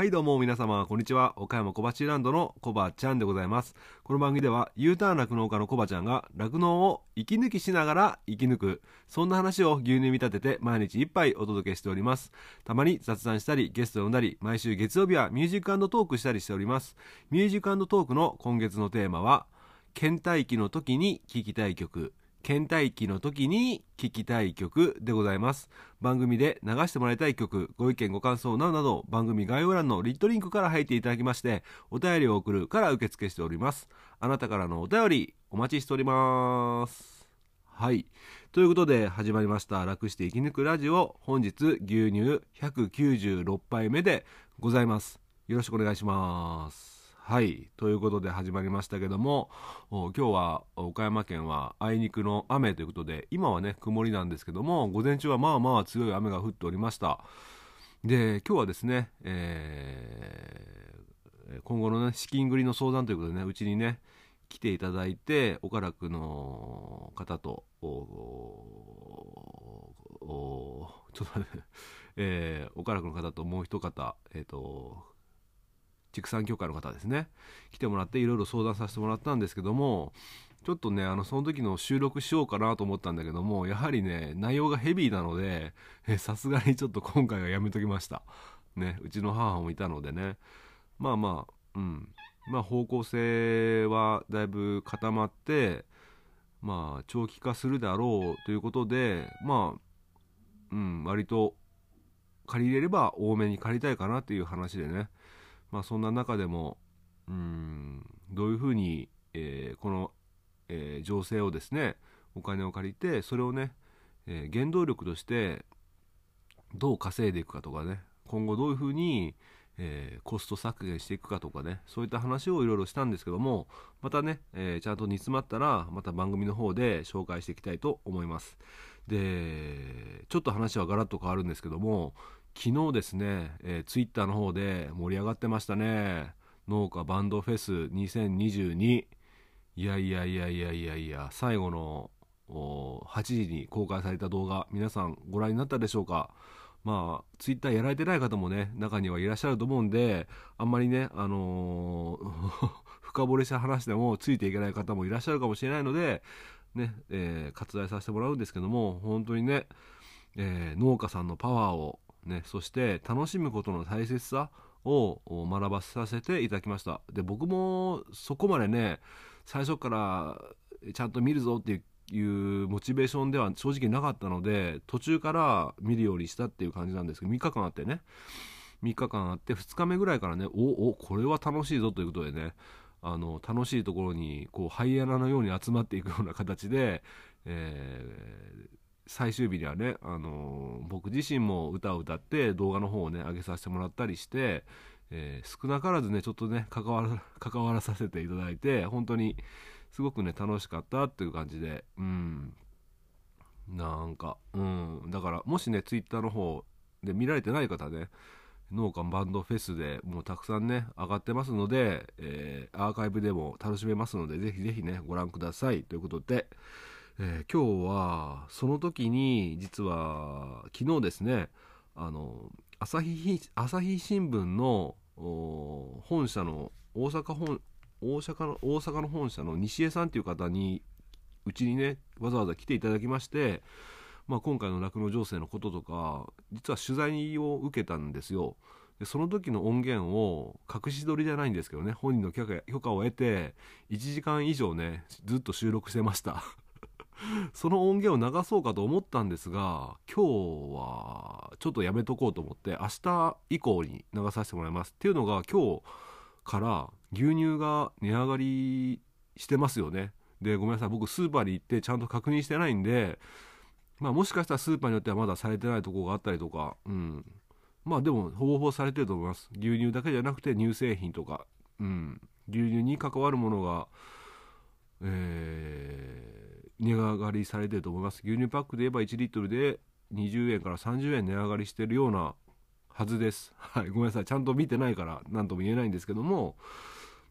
はいどうも皆様こんにちは。岡山小鉢ランドのコバちゃんでございます。この番組では U ターン酪農家のコバちゃんが酪農を息抜きしながら生き抜くそんな話を牛乳見立てて毎日一杯お届けしております。たまに雑談したりゲストを呼んだり毎週月曜日はミュージックトークしたりしております。ミュージックトークの今月のテーマは倦怠期の時に聴きたい曲。倦怠期の時に聴きたい曲でございます。番組で流してもらいたい曲ご意見ご感想などなど番組概要欄のリットリンクから入っていただきましてお便りを送るから受付しております。あなたからのお便りお待ちしております。はい。ということで始まりました楽して生き抜くラジオ。本日牛乳196杯目でございます。よろしくお願いします。はい。ということで始まりましたけども今日は岡山県はあいにくの雨ということで今はね曇りなんですけども午前中はまあまあ強い雨が降っておりました。で今日はですね、えー、今後のね資金繰りの相談ということでねうちにね来ていただいて岡楽の方とちょっと待って、えー、岡楽の方ともう一方えっ、ー、と畜産協会の方ですね。来てもらっていろいろ相談させてもらったんですけどもちょっとねあのその時の収録しようかなと思ったんだけどもやはりね内容がヘビーなのでさすがにちょっと今回はやめときました。ねうちの母もいたのでね。まあまあうん。まあ方向性はだいぶ固まってまあ長期化するであろうということでまあうん割と借りれれば多めに借りたいかなっていう話でね。まあ、そんな中でもうんどういうふうに、えー、この、えー、情勢をですねお金を借りてそれをね、えー、原動力としてどう稼いでいくかとかね今後どういうふうに、えー、コスト削減していくかとかねそういった話をいろいろしたんですけどもまたね、えー、ちゃんと煮詰まったらまた番組の方で紹介していきたいと思います。でちょっと話はガラッと変わるんですけども昨日ですね、えー、ツイッターの方で盛り上がってましたね。農家バンドフェス2022いやいやいやいやいやいや最後の8時に公開された動画皆さんご覧になったでしょうか。まあツイッターやられてない方もね中にはいらっしゃると思うんであんまりねあのー 深掘りした話でもついていけない方もいらっしゃるかもしれないのでね、えー、割愛させてもらうんですけども本当にね、えー、農家さんのパワーをね、そして楽しむことの大切さを学ばさせていただきました。で僕もそこまでね最初からちゃんと見るぞっていうモチベーションでは正直なかったので途中から見るようにしたっていう感じなんですけど3日間あってね。3日間あって2日目ぐらいからねおおこれは楽しいぞということでねあの楽しいところにこうハイエナのように集まっていくような形で、えー、最終日にはね、あのー、僕自身も歌を歌って動画の方をね上げさせてもらったりして、えー、少なからずねちょっとね関わら 関わらさせていただいて本当にすごくね楽しかったっていう感じでうん。なんかうん。だからもしね twitter の方で見られてない方ね農家バンドフェスでもうたくさんね上がってますので、えー、アーカイブでも楽しめますのでぜひぜひねご覧くださいということでえー、今日はその時に実は昨日ですねあの朝日朝日新聞の本社の大阪本大阪の大阪の本社の西江さんという方にうちにねわざわざ来ていただきまして、まあ、今回の酪農情勢のこととか実は取材を受けたんですよ。でその時の音源を隠し撮りじゃないんですけどね本人の許可許可を得て1時間以上ねずっと収録してました その音源を流そうかと思ったんですが今日はちょっとやめとこうと思って明日以降に流させてもらいますっていうのが今日から牛乳が値上がりしてますよね。でごめんなさい僕スーパーに行ってちゃんと確認してないんでまあもしかしたらスーパーによってはまだされてないとこがあったりとかうん。まあでもほぼほぼされてると思います。牛乳だけじゃなくて乳製品とかうん。牛乳に関わるものがえー値上がりされてると思います牛乳パックで言えば1リットルで20円から30円値上がりしてるようなはずです。はい、ごめんなさい。ちゃんと見てないから何とも言えないんですけども、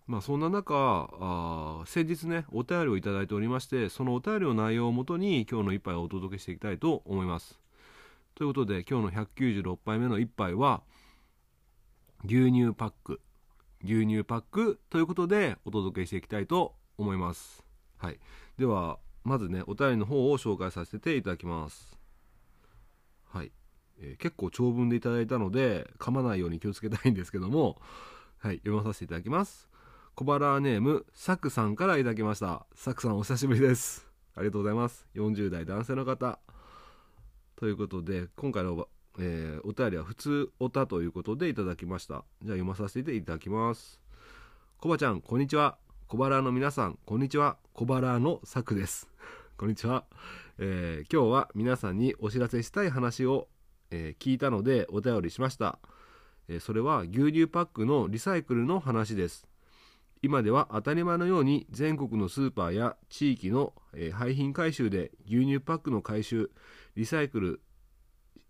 まあそんな中、あ先日ね、お便りをいただいておりまして、そのお便りの内容をもとに今日の一杯をお届けしていきたいと思います。ということで今日の196杯目の一杯は、牛乳パック牛乳パックということでお届けしていきたいと思います。はい。ではまずねお便りの方を紹介させていただきます。はい、えー、結構長文でいただいたので噛まないように気をつけたいんですけどもはい。読まさせていただきます。小腹ネームサクさんからいただきました。サクさんお久しぶりです。ありがとうございます。40代男性の方。ということで今回のえー、お便りは普通おたということでいただきました。じゃあ読まさせていただきます。コバちゃん、こんにちは。小腹の皆さん、こんにちは。小腹のさくです。こんにちは、えー、今日は皆さんにお知らせしたい話を、えー、聞いたのでお便りしました、えそれは牛乳パックのリサイクルの話です。今では当たり前のように全国のスーパーや地域の、え廃品回収で牛乳パックの回収、リサイクル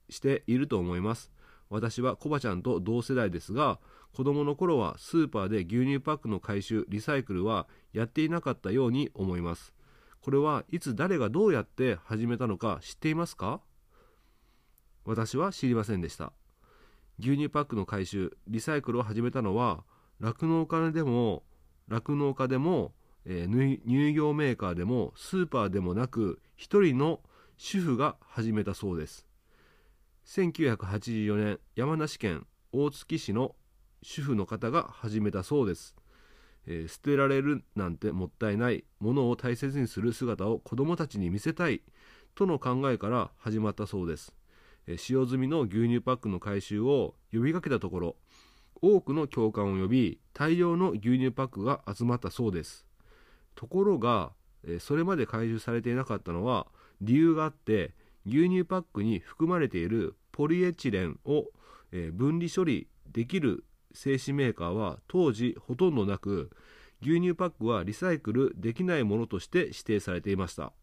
していると思います私はコバちゃんと同世代ですが子供の頃はスーパーで牛乳パックの回収リサイクルはやっていなかったように思います。これはいつ誰がどうやって始めたのか知っていますか？私は知りませんでした。牛乳パックの回収リサイクルを始めたのは酪農家でも酪農家でも、えー、乳業メーカーでもスーパーでもなく一人の主婦が始めたそうです。1984年山梨県大月市の主婦の方が始めたそうです、えー、捨てられるなんてもったいないものを大切にする姿を子どもたちに見せたいとの考えから始まったそうです、えー、使用済みの牛乳パックの回収を呼びかけたところ多くの共感を呼び大量の牛乳パックが集まったそうです。ところが、えー、それまで回収されていなかったのは理由があって牛乳パックに含まれているポリエチレンを、分離処理できる製紙メーカーは当時ほとんどなく牛乳パックはリサイクルできないものとして指定されていました、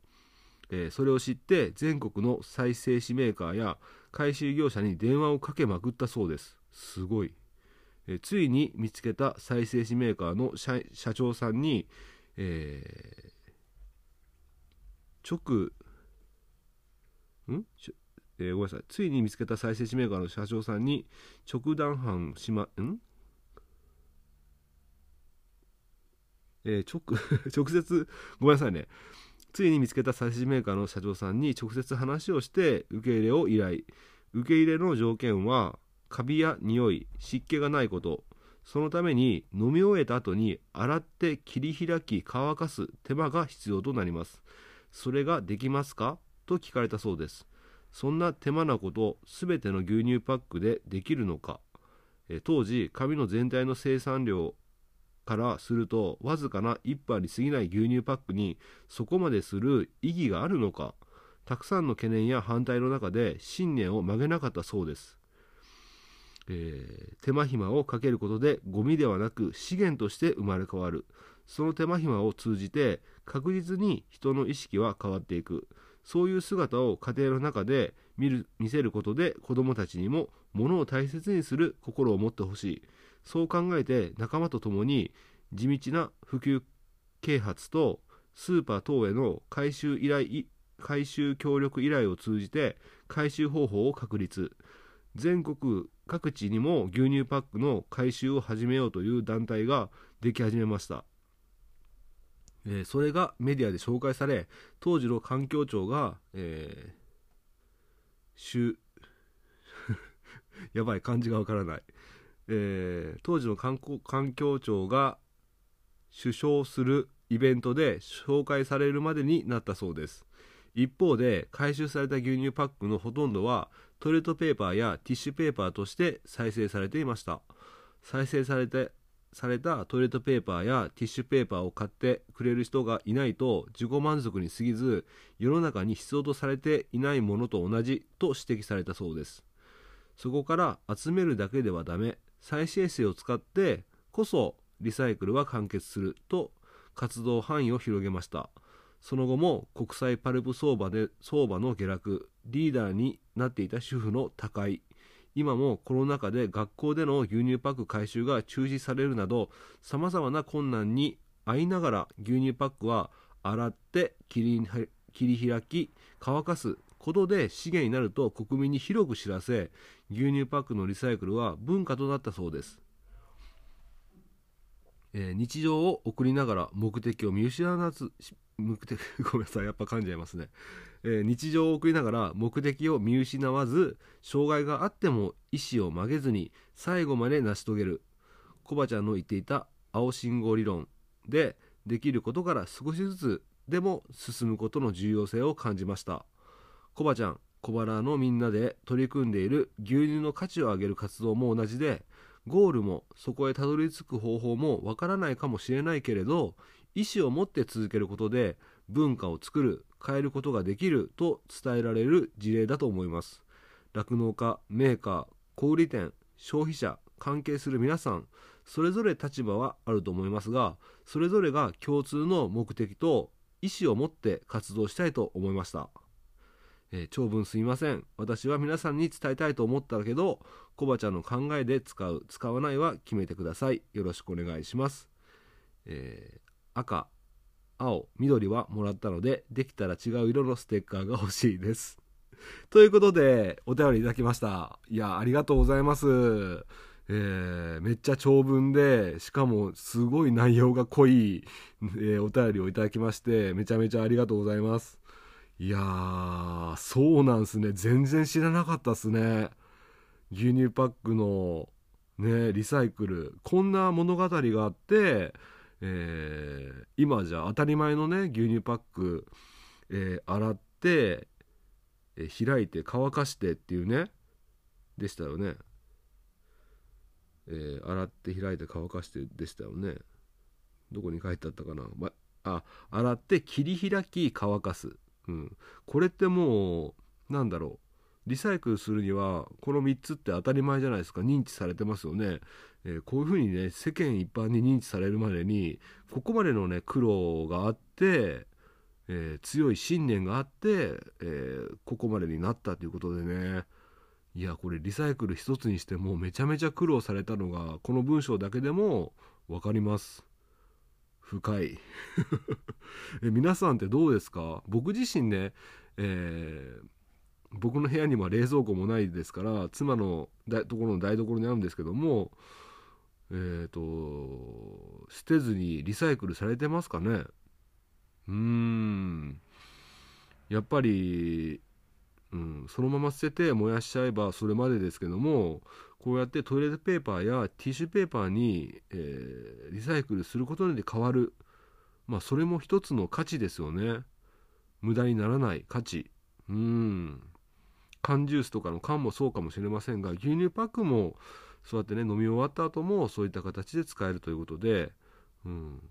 えそれを知って全国の再生紙メーカーや回収業者に電話をかけまくったそうです。すごい、えついに見つけた再生紙メーカーの社長さんに、えー、直ん？えー、ごめんなさい。ついに見つけた再生紙メーカーの社長さんに直談判しまん？えー、直 直接ごめんなさいね。ついに見つけた再生紙メーカーの社長さんに直接話をして受け入れを依頼。受け入れの条件はカビや匂い湿気がないこと。そのために飲み終えた後に洗って切り開き乾かす手間が必要となります。それができますか？と聞かれたそうです。そんな手間なこと全ての牛乳パックでできるのか？当時紙の全体の生産量からするとわずかな1杯に過ぎない牛乳パックにそこまでする意義があるのか？たくさんの懸念や反対の中で信念を曲げなかったそうです、えー、手間暇をかけることでゴミではなく資源として生まれ変わる。その手間暇を通じて確実に人の意識は変わっていく。そういう姿を家庭の中で見る見せることで子どもたちにも物を大切にする心を持ってほしい。そう考えて仲間と共に地道な普及啓発とスーパー等への回収依頼回収協力依頼を通じて回収方法を確立。全国各地にも牛乳パックの回収を始めようという団体ができ始めました。えー、それがメディアで紹介され当時の環境庁が、えー、やばい漢字がわからない、えー、当時の環境庁が首相するイベントで紹介されるまでになったそうです。一方で回収された牛乳パックのほとんどはトイレットペーパーやティッシュペーパーとして再生されていました。再生されてされたトイレットペーパーやティッシュペーパーを買ってくれる人がいないと自己満足に過ぎず世の中に必要とされていないものと同じと指摘されたそうです。そこから集めるだけではダメ。再生成を使ってこそリサイクルは完結すると活動範囲を広げました。その後も国際パルプ相場で相場の下落リーダーになっていた主婦の高い今もコロナ禍で学校での牛乳パック回収が中止されるなどさまざまな困難に遭いながら牛乳パックは洗って切り切り開き乾かすことで資源になると国民に広く知らせ牛乳パックのリサイクルは文化となったそうです。えー、日常を送りながら目的を見失わず目的ごめんなさいやっぱ噛んじゃいますね、えー、日常を送りながら目的を見失わず障害があっても意思を曲げずに最後まで成し遂げる。コバちゃんの言っていた青信号理論でできることから少しずつでも進むことの重要性を感じました。コバちゃん小腹のみんなで取り組んでいる牛乳の価値を上げる活動も同じでゴールもそこへたどり着く方法もわからないかもしれないけれど意思を持って続けることで文化を作る変えることができると伝えられる事例だと思います酪農家メーカー小売店消費者関係する皆さんそれぞれ立場はあると思いますがそれぞれが共通の目的と意思を持って活動したいと思いましたえー、長文すいません。私は皆さんに伝えたいと思ったけど、コバちゃんの考えで使う、使わないは決めてください。よろしくお願いします。えー、赤、青、緑はもらったので、できたら違う色のステッカーが欲しいです。ということで、お便りいただきました。いや、ありがとうございます。えー、めっちゃ長文で、しかもすごい内容が濃い、えー、お便りをいただきまして、めちゃめちゃありがとうございます。いやー、そうなんすね。全然知らなかったっすね。牛乳パックの、ね、リサイクル。こんな物語があって、えー、今じゃ当たり前のね、牛乳パック、えー、洗って、えー、開いて乾かしてっていうね、でしたよね。え洗って開いて乾かしてでしたよね。どこに書いてあったかな。ま、あ、洗って切り開き乾かす。うん、これってもうなんだろうリサイクルするにはこの3つって当たり前じゃないですか認知されてますよね、えー、こういうふうにね世間一般に認知されるまでにここまでのね苦労があって、えー、強い信念があって、えー、ここまでになったということでね。いやこれリサイクル一つにしてもめちゃめちゃ苦労されたのがこの文章だけでも分かります。深い。え皆さんってどうですか？僕自身ね、えー、僕の部屋には冷蔵庫もないですから妻のところの台所にあるんですけどもえ、ー、と捨てずにリサイクルされてますかね？うーん。やっぱり、うん、そのまま捨てて燃やしちゃえばそれまでですけどもこうやってトイレットペーパーやティッシュペーパーに、えー、リサイクルすることで変わる。まあそれも一つの価値ですよね。無駄にならない価値。うん。缶ジュースとかの缶もそうかもしれませんが牛乳パックもそうやってね飲み終わった後もそういった形で使えるということで、うん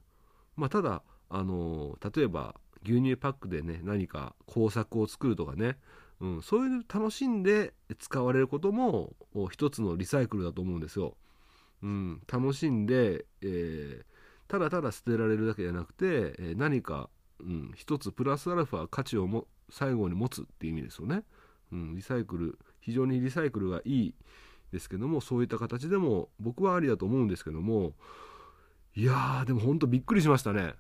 まあ、ただあの例えば牛乳パックでね何か工作を作るとかねうん、そういう楽しんで使われることも一つのリサイクルだと思うんですよ。うん、楽しんで、えー、ただただ捨てられるだけじゃなくて、えー、何か、うん、一つプラスアルファ価値をも最後に持つっていう意味ですよね。うん、リサイクル非常にリサイクルがいいですけどもそういった形でも僕はありだと思うんですけどもいやーでもほんとびっくりしましたね。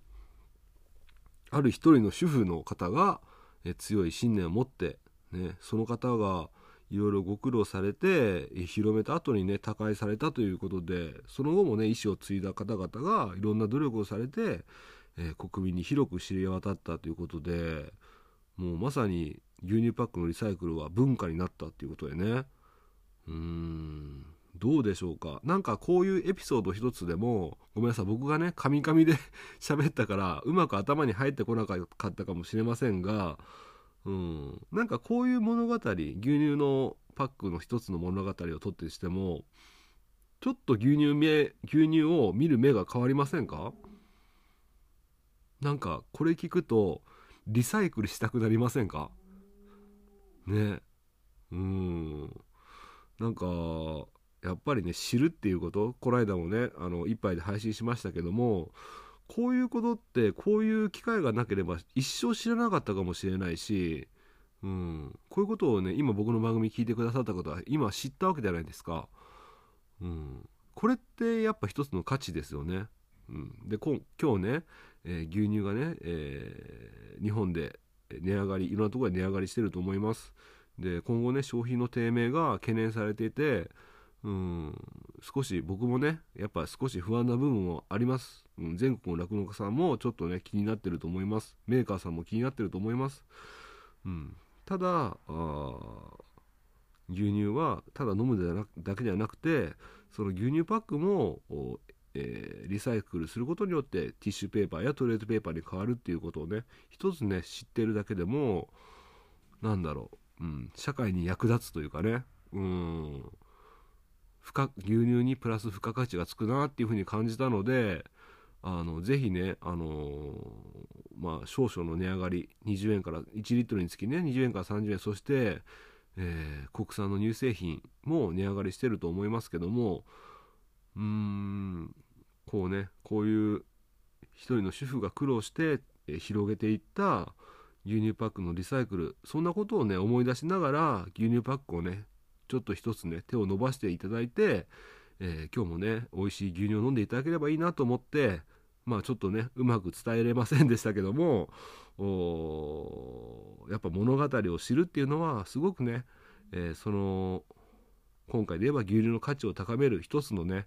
ある一人の主婦の方が、え強い信念を持ってね、その方がいろいろご苦労されて広めた後にね他界されたということでその後もね意思を継いだ方々がいろんな努力をされて、えー、国民に広く知り渡ったということでもうまさに牛乳パックのリサイクルは文化になったっていうことでねうん。どうでしょうか。なんかこういうエピソード一つでもごめんなさい。僕がねカミカミで 喋ったからうまく頭に入ってこなかったかもしれませんがうん、なんかこういう物語牛乳のパックの一つの物語をとってしてもちょっと牛乳目牛乳を見る目が変わりませんか？なんかこれ聞くとリサイクルしたくなりませんか？ね。うん。なんかやっぱりね知るっていうこと？この間もねあの一杯で配信しましたけどもこういうことってこういう機会がなければ一生知らなかったかもしれないし、うん、こういうことをね今僕の番組聞いてくださった方は今知ったわけじゃないですか、うん、これってやっぱ一つの価値ですよね、うん、で今日ね、えー、牛乳がね、えー、日本で値上がりいろんなところで値上がりしてると思います。で今後ね消費の低迷が懸念されていてうん少し僕もねやっぱ少し不安な部分もあります、うん、全国の酪農家さんもちょっとね気になってると思います。メーカーさんも気になってると思います、うん、ただ牛乳はただ飲むだけではなくてその牛乳パックも、えー、リサイクルすることによってティッシュペーパーやトイレットペーパーに変わるっていうことをね一つね知ってるだけでもなんだろう、うん、社会に役立つというかね。うん。牛乳にプラス付加価値がつくなっていうふうに感じたのであのぜひね、あのー、まあ、少々の値上がり20円から1リットルにつきね20円から30円そして、えー、国産の乳製品も値上がりしてると思いますけどもうーんこうねこういう一人の主婦が苦労して、え、広げていった牛乳パックのリサイクルそんなことをね思い出しながら牛乳パックをねちょっと一つね手を伸ばしていただいて、えー、今日もね美味しい牛乳を飲んでいただければいいなと思ってまあちょっとねうまく伝えれませんでしたけどもやっぱ物語を知るっていうのはすごくね、えー、その今回で言えば牛乳の価値を高める一つのね、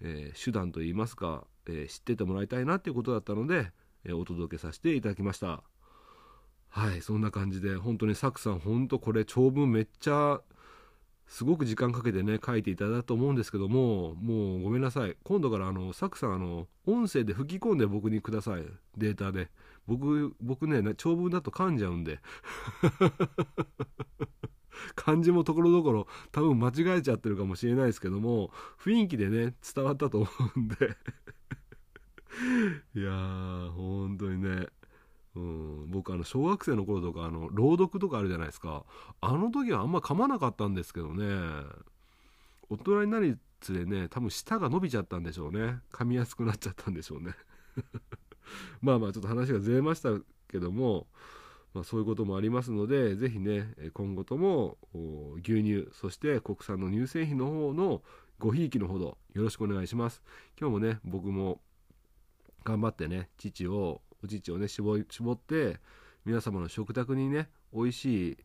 えー、手段といいますか、えー、知っててもらいたいなっていうことだったので、えお届けさせていただきました。はいそんな感じで本当にサクさん本当これ長文めっちゃすごく時間かけてね書いていただいたと思うんですけどももうごめんなさい。今度からあのサクさんあの音声で吹き込んで僕にください。データで。僕僕ね長文だと噛んじゃうんで。漢字もところどころ多分間違えちゃってるかもしれないですけども雰囲気でね伝わったと思うんで。いやー本当にねうん、僕あの小学生の頃とかあの朗読とかあるじゃないですか。あの時はあんま噛まなかったんですけどね。大人になりつれね多分舌が伸びちゃったんでしょうね。噛みやすくなっちゃったんでしょうね。まあまあちょっと話がずれましたけども、まあ、そういうこともありますので是非ね今後とも牛乳そして国産の乳製品の方のごひいきのほどよろしくお願いします。今日もね僕も頑張ってね父をお乳をね絞絞って皆様の食卓にね美味しい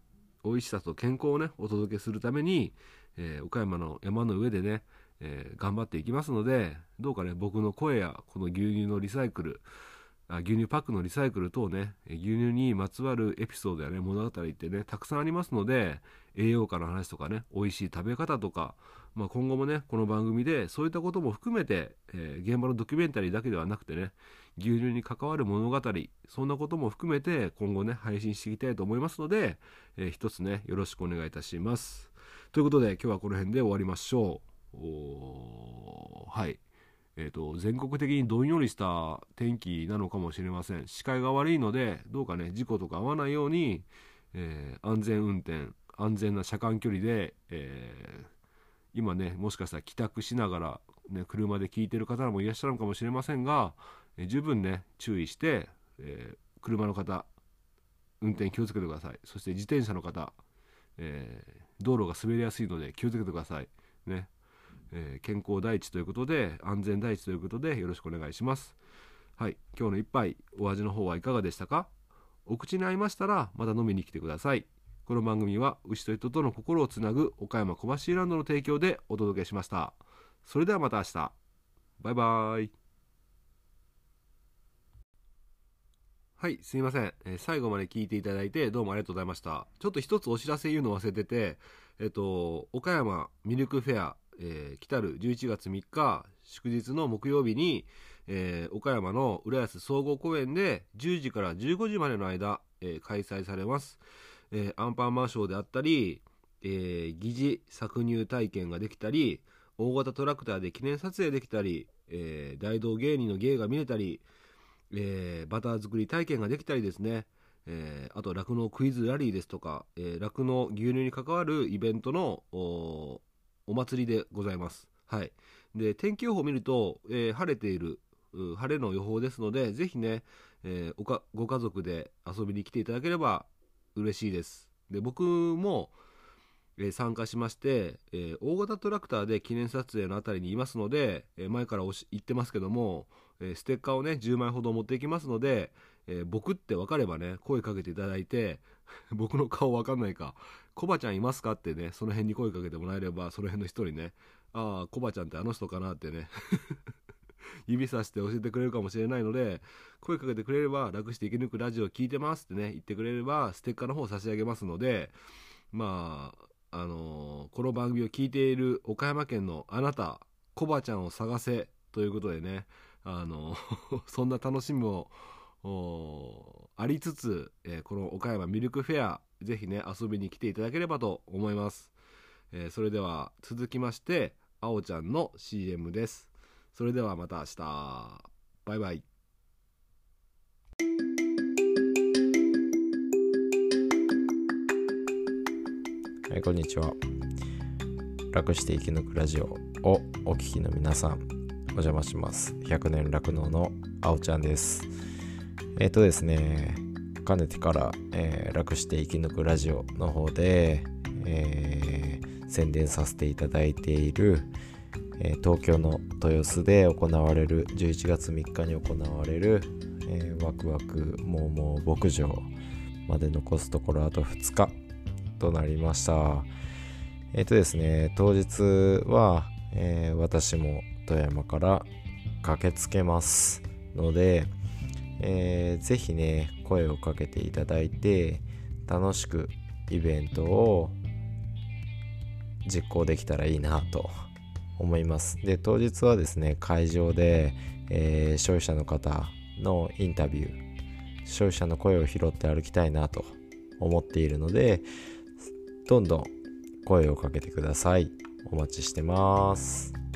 美味しさと健康をねお届けするために、えー、岡山の山の上でね、えー、頑張っていきますのでどうかね僕の声やこの牛乳のリサイクルあ牛乳パックのリサイクル等ね牛乳にまつわるエピソードやね物語ってねたくさんありますので栄養価の話とかね美味しい食べ方とか、まあ、今後もねこの番組でそういったことも含めて、えー、現場のドキュメンタリーだけではなくてね牛乳に関わる物語そんなことも含めて今後ね配信していきたいと思いますので、えー、一つねよろしくお願いいたします。ということで今日はこの辺で終わりましょう。はい。えーと、全国的にどんよりした天気なのかもしれません。視界が悪いのでどうかね事故とか合わないように、えー、安全運転安全な車間距離で、えー、今ねもしかしたら帰宅しながら、ね、車で聞いてる方もいらっしゃるのかもしれませんが、え、十分ね注意して、え車の方運転気をつけてください。そして自転車の方、え道路が滑りやすいので気をつけてください。ね。えー、健康第一ということで安全第一ということでよろしくお願いします。はい。今日の一杯お味の方はいかがでしたか？お口に合いましたらまた飲みに来てください。この番組は牛と人との心をつなぐ岡山小橋ランドの提供でお届けしました。それではまた明日。バイバーイ。はい、すいません、えー、最後まで聞いていただいてどうもありがとうございました。ちょっと一つお知らせ言うの忘れてて、えっと、岡山ミルクフェアえー、来たる11月3日祝日の木曜日に、えー、岡山の浦安総合公園で10時から15時までの間、えー、開催されます、えアンパンマンショーであったり、え疑似搾乳体験ができたり大型トラクターで記念撮影できたり、え大道芸人の芸が見れたり、えバター作り体験ができたりですねえー、あと酪農クイズラリーですとか酪農、牛乳に関わるイベントのお祭りでございます。はい。で、天気予報を見ると、えー、晴れている、晴れの予報ですので、ぜひね、えー、ご家族で遊びに来ていただければ嬉しいです。で、僕も、え、参加しまして、えー、大型トラクターで記念撮影のあたりにいますので、え、前から言ってますけども、えステッカーをね10枚ほど持っていきますので、え僕って分かればね声かけていただいて 僕の顔分かんないかコバちゃんいますかってねその辺に声かけてもらえればその辺の人にねああコバちゃんってあの人かなってね指さして教えてくれるかもしれないので声かけてくれれば楽して生き抜くラジオ聞いてますってね言ってくれればステッカーの方差し上げますのでまああのー、この番組を聞いている岡山県のあなたコバちゃんを探せということでねあの そんな楽しみもありつつ、えー、この岡山ミルクフェアぜひね遊びに来ていただければと思います、えー、それでは続きましてあおちゃんの CM です。それではまた明日。バイバイ。はいこんにちは。楽して生き抜くラジオをお聞きの皆さんお邪魔します。100年酪農のあおちゃんです。えっ、ー、とですねかねてから、えー、楽して生き抜くラジオの方で、えー、宣伝させていただいている、えー、東京の豊洲で行われる11月3日に行われる、えー、ワクワクモーモー牧場まで残すところあと2日となりました。えっ、とですね当日は、え私も富山から駆けつけますので、えー、ぜひね声をかけていただいて楽しくイベントを実行できたらいいなと思います。で当日はですね会場で、えー、消費者の方のインタビュー消費者の声を拾って歩きたいなと思っているのでどんどん声をかけてください。お待ちしてます。